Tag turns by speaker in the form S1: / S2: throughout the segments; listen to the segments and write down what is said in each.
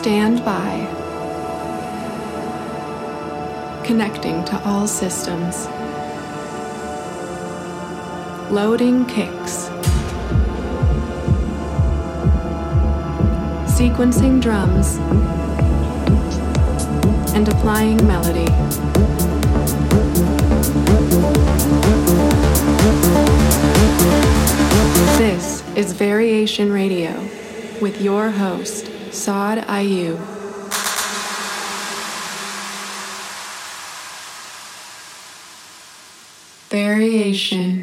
S1: Stand by. Connecting to all systems. Loading kicks. Sequencing drums. And applying melody. This is Variation Radio with your host, Saad Ayu. Variation.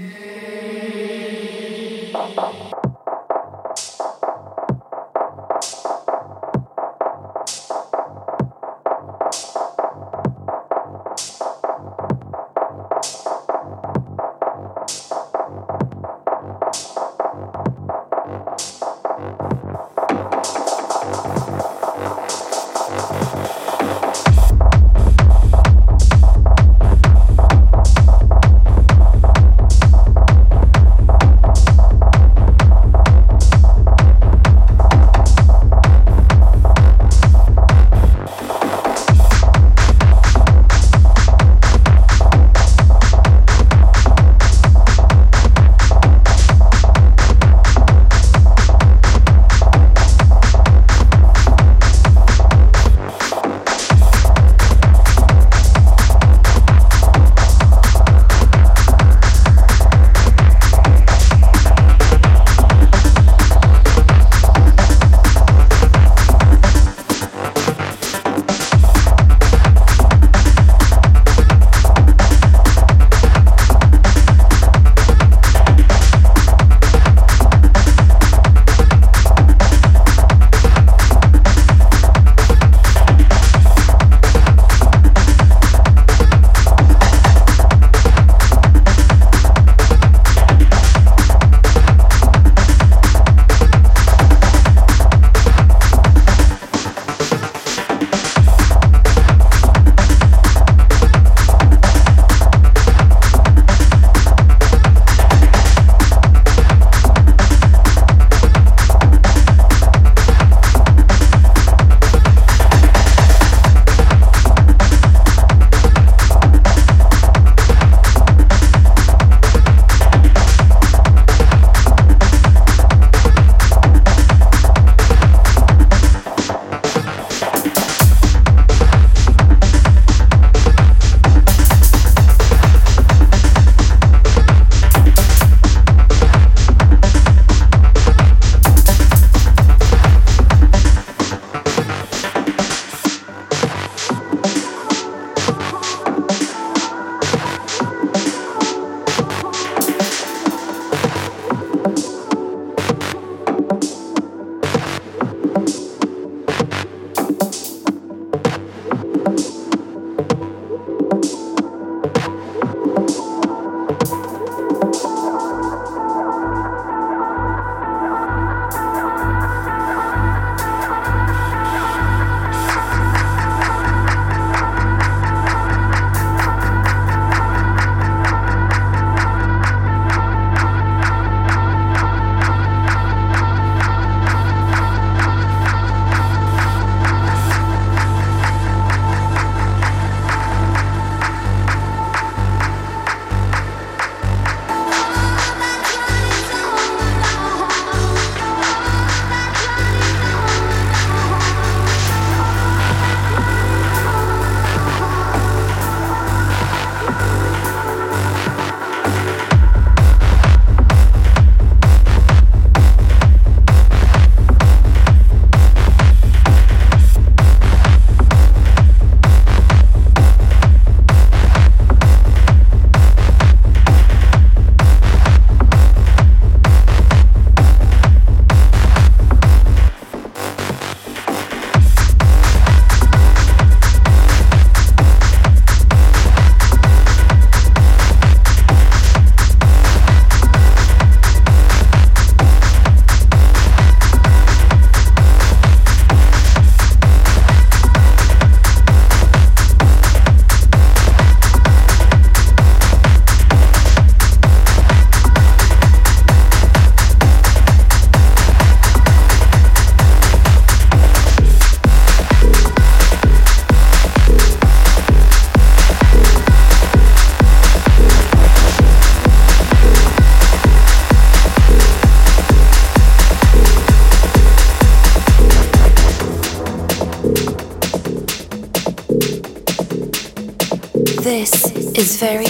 S2: Is Variation.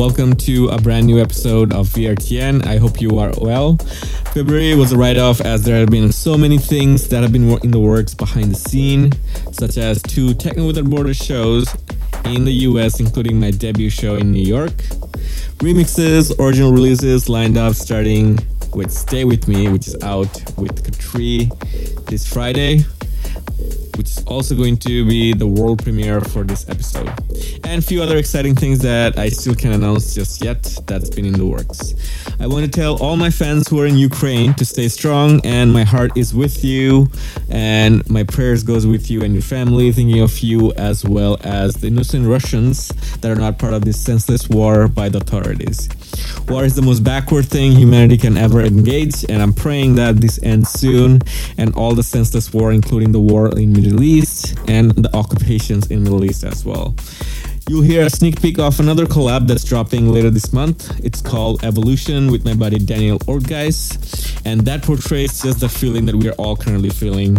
S3: Welcome to a brand new episode of VRTN. I hope you are well. February was a write off as there have been so many things that have been in the works behind the scene, such as two Techno Without Borders shows in the US, including my debut show in New York, remixes, original releases lined up starting with Stay With Me, which is out with Katri this Friday. Which is also going to be the world premiere for this episode. And a few other exciting things that I still can't announce just yet that's been in the works. I want to tell all my fans who are in Ukraine to stay strong and my heart is with you and my prayers goes with you and your family thinking of you as well as the innocent Russians that are not part of this senseless war by the authorities. War is the most backward thing humanity can ever engage, and I'm praying that this ends soon and all the senseless war, including the war in Middle East and the occupations in Middle East as well. You'll hear a sneak peek of another collab that's dropping later this month. It's called Evolution with my buddy Daniel Orgeis, and that portrays just the feeling that we are all currently feeling.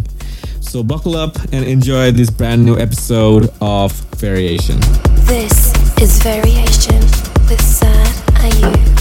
S3: So buckle up and enjoy this brand new episode of Variation.
S2: This is Variation with Saad Ayub.
S4: is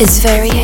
S4: is Variation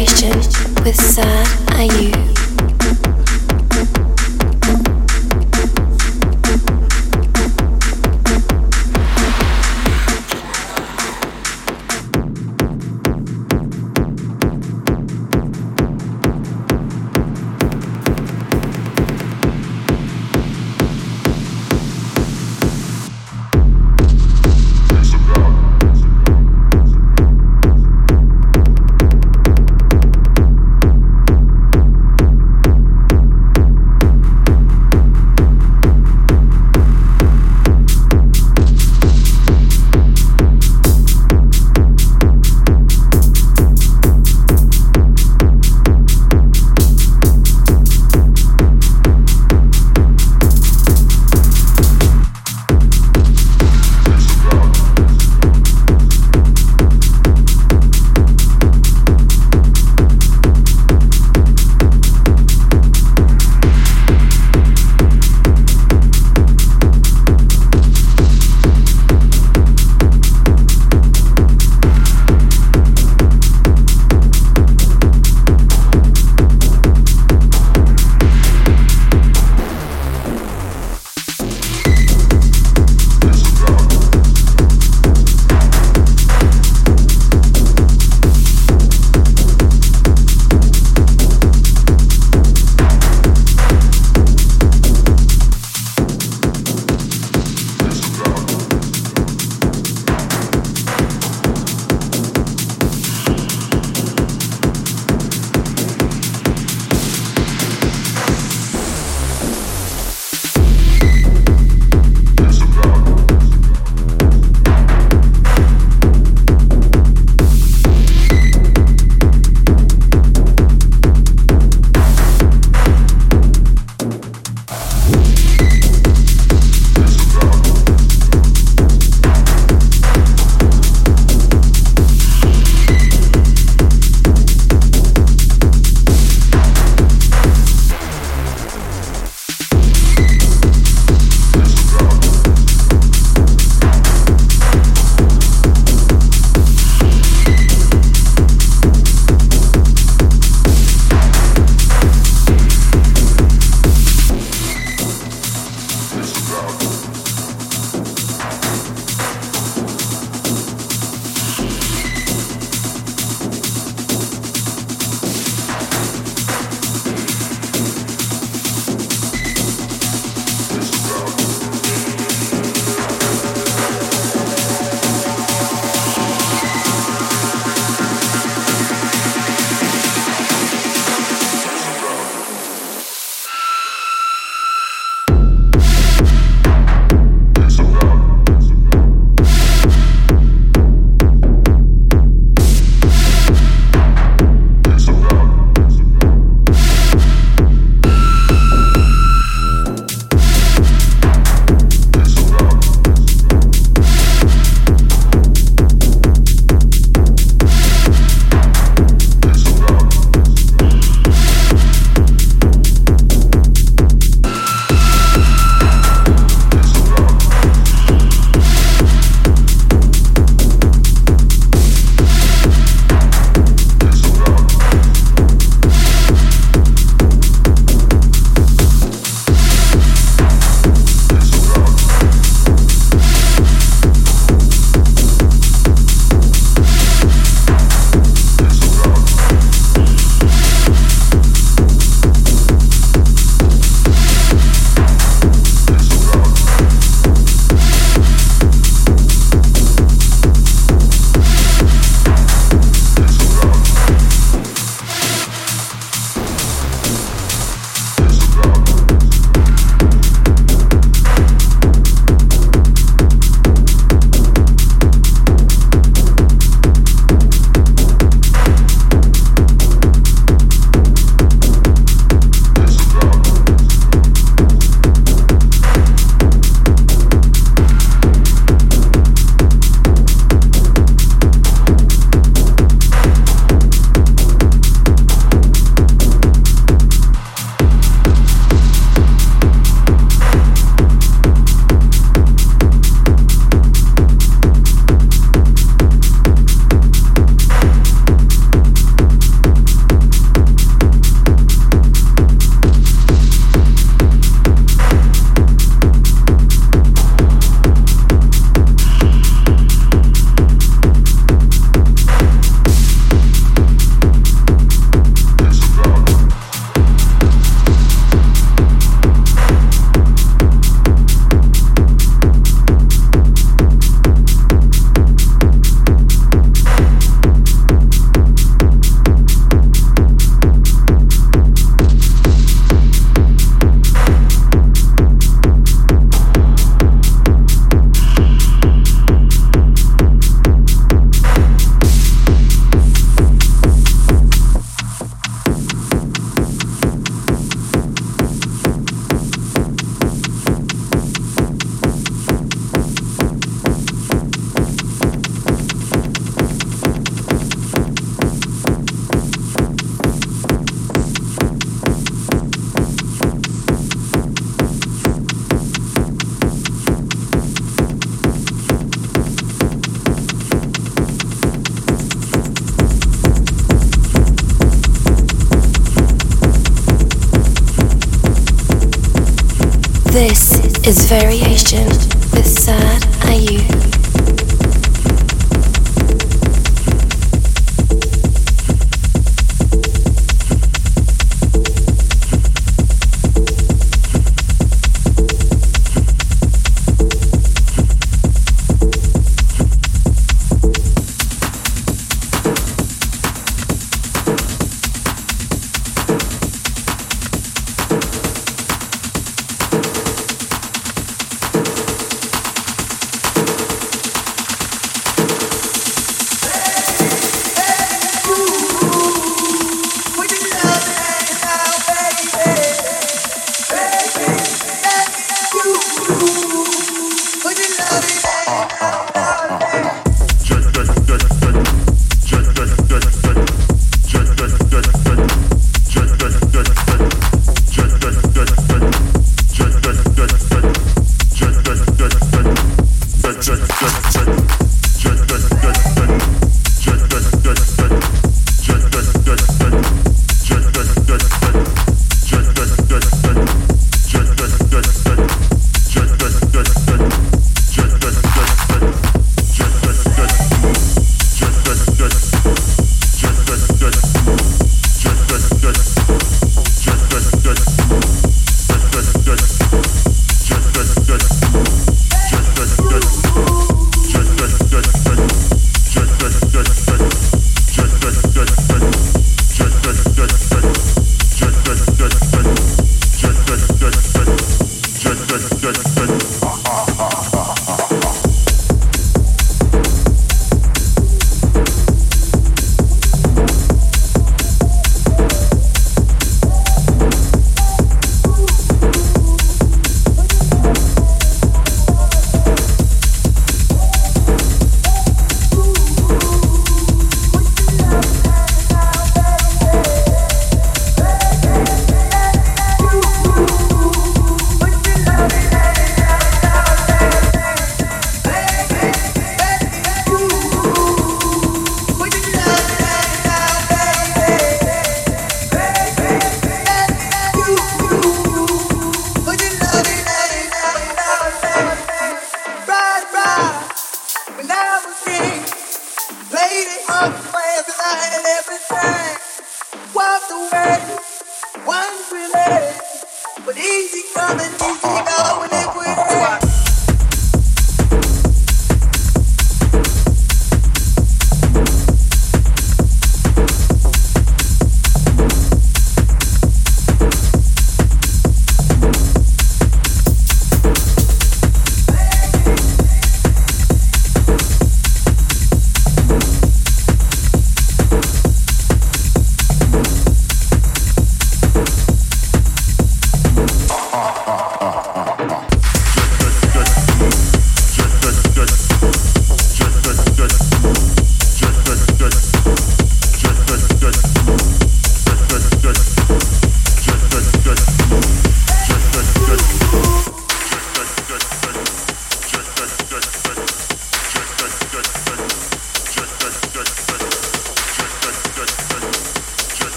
S4: But easy coming,
S2: easy going.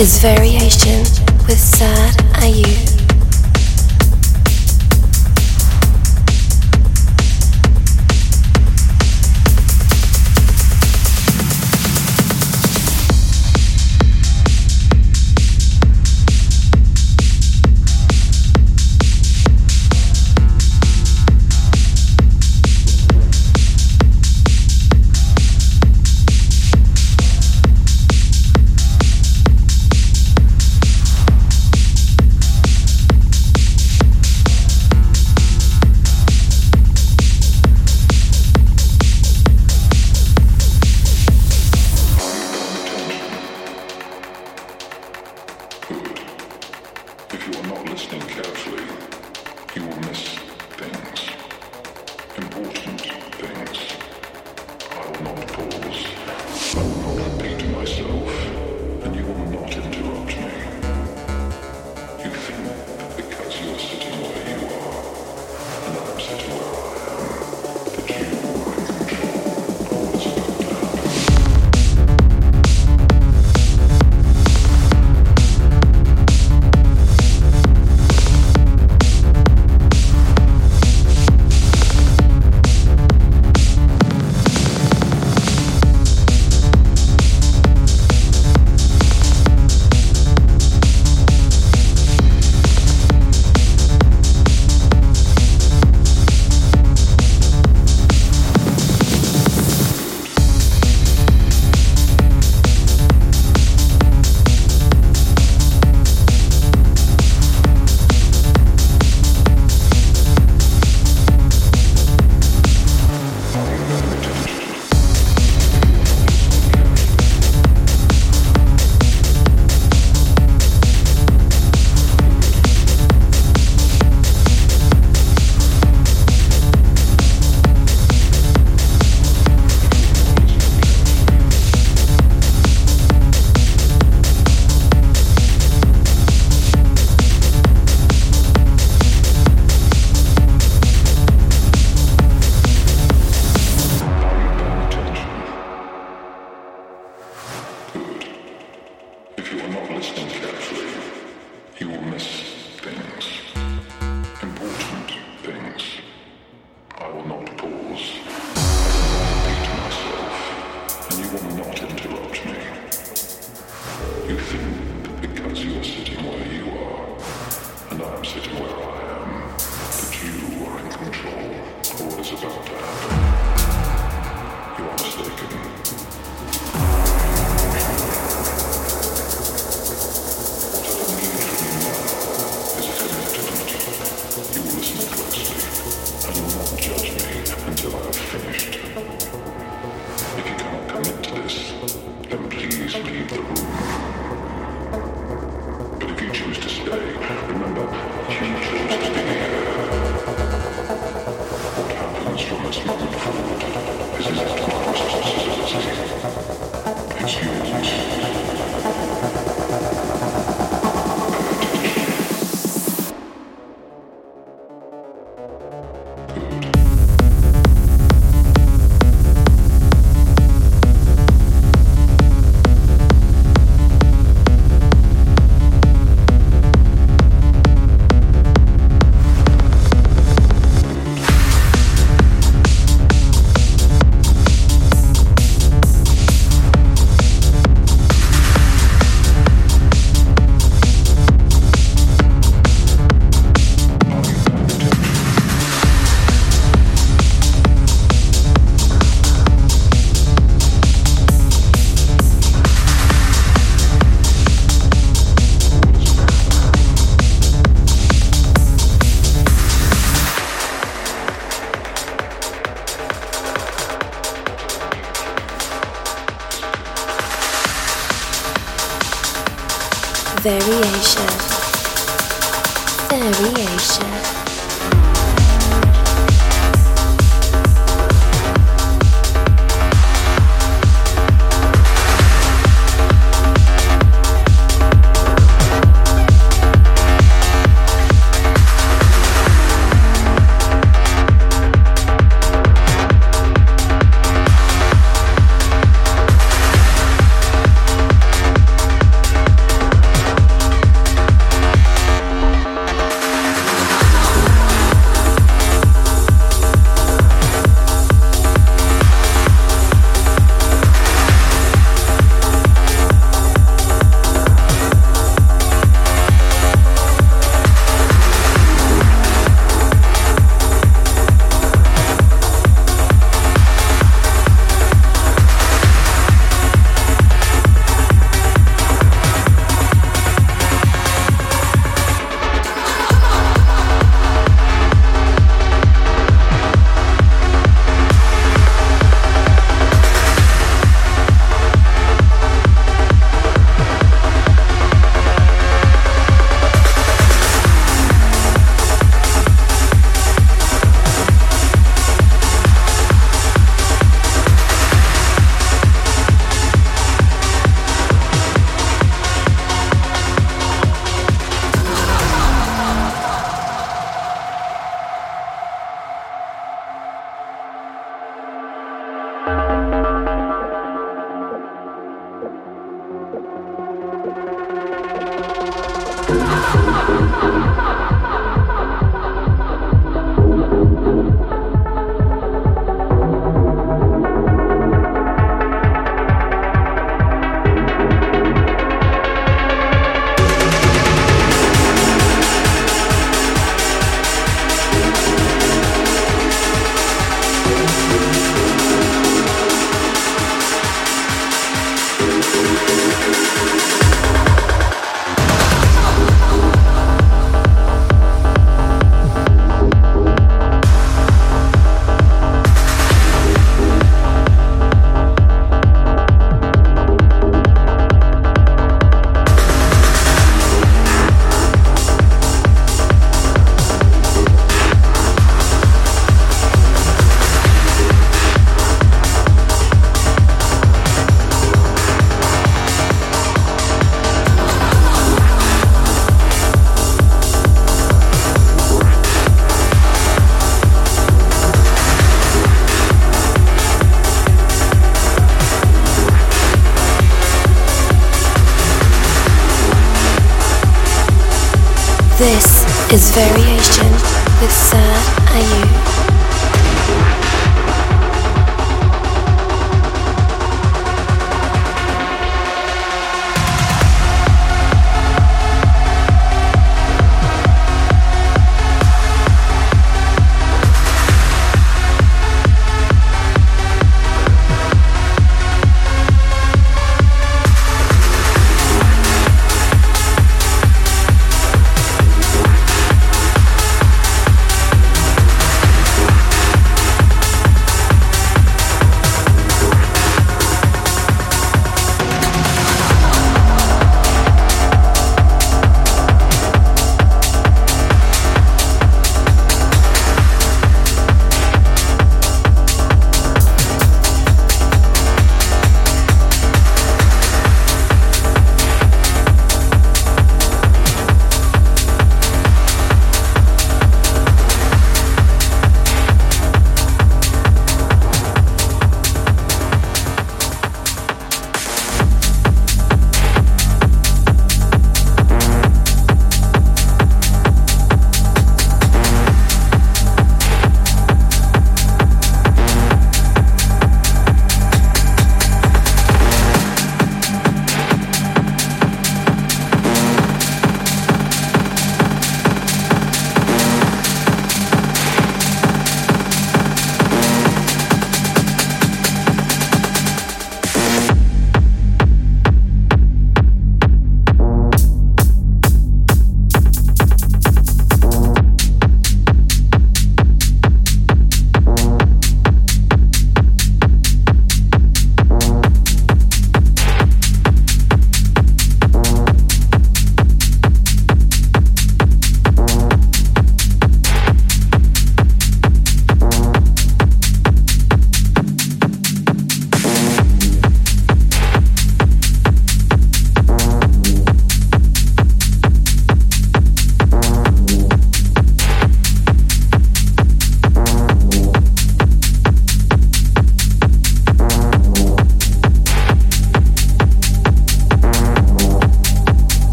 S2: Is Variation if you are not listening carefully, you will miss things. Important things. I will not pause.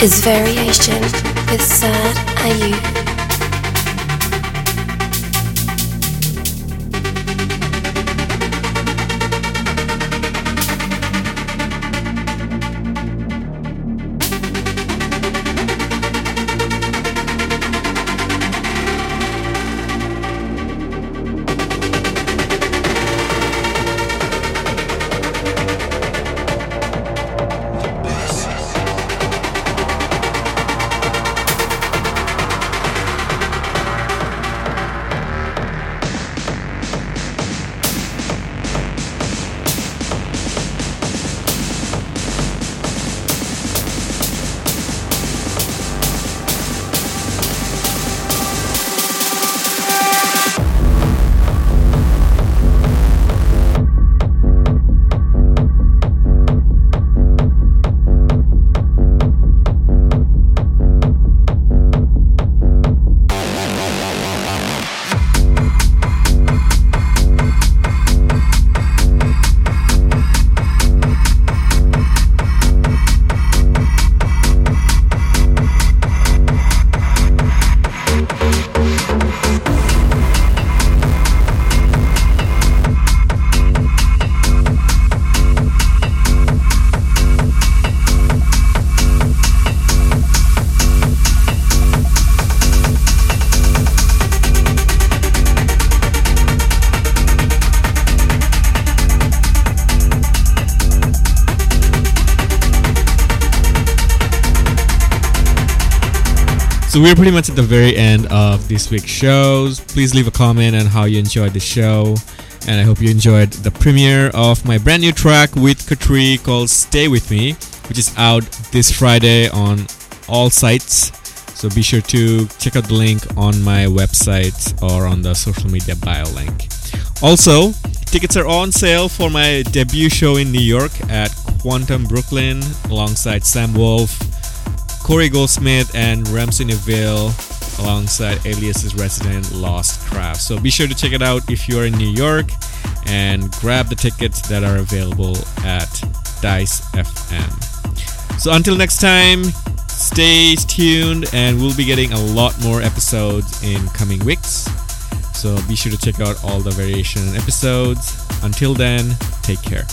S2: Is Variation with Saad Ayub.
S3: So we're pretty much at the very end of this week's shows. Please leave a comment on how you enjoyed the show. And I hope you enjoyed the premiere of my brand new track with Katri called Stay With Me, which is out this Friday on all sites. So be sure to check out the link on my website or on the social media bio link. Also, tickets are on sale for my debut show in New York at Quantum Brooklyn alongside Sam Wolf, Corey Goldsmith and Ramsey Neville alongside Alias's resident Lost Craft. So be sure to check it out if you're in New York and grab the tickets that are available at Dice FM. So until next time, stay tuned and we'll be getting a lot more episodes in coming weeks. So be sure to check out all the variation episodes. Until then, take care.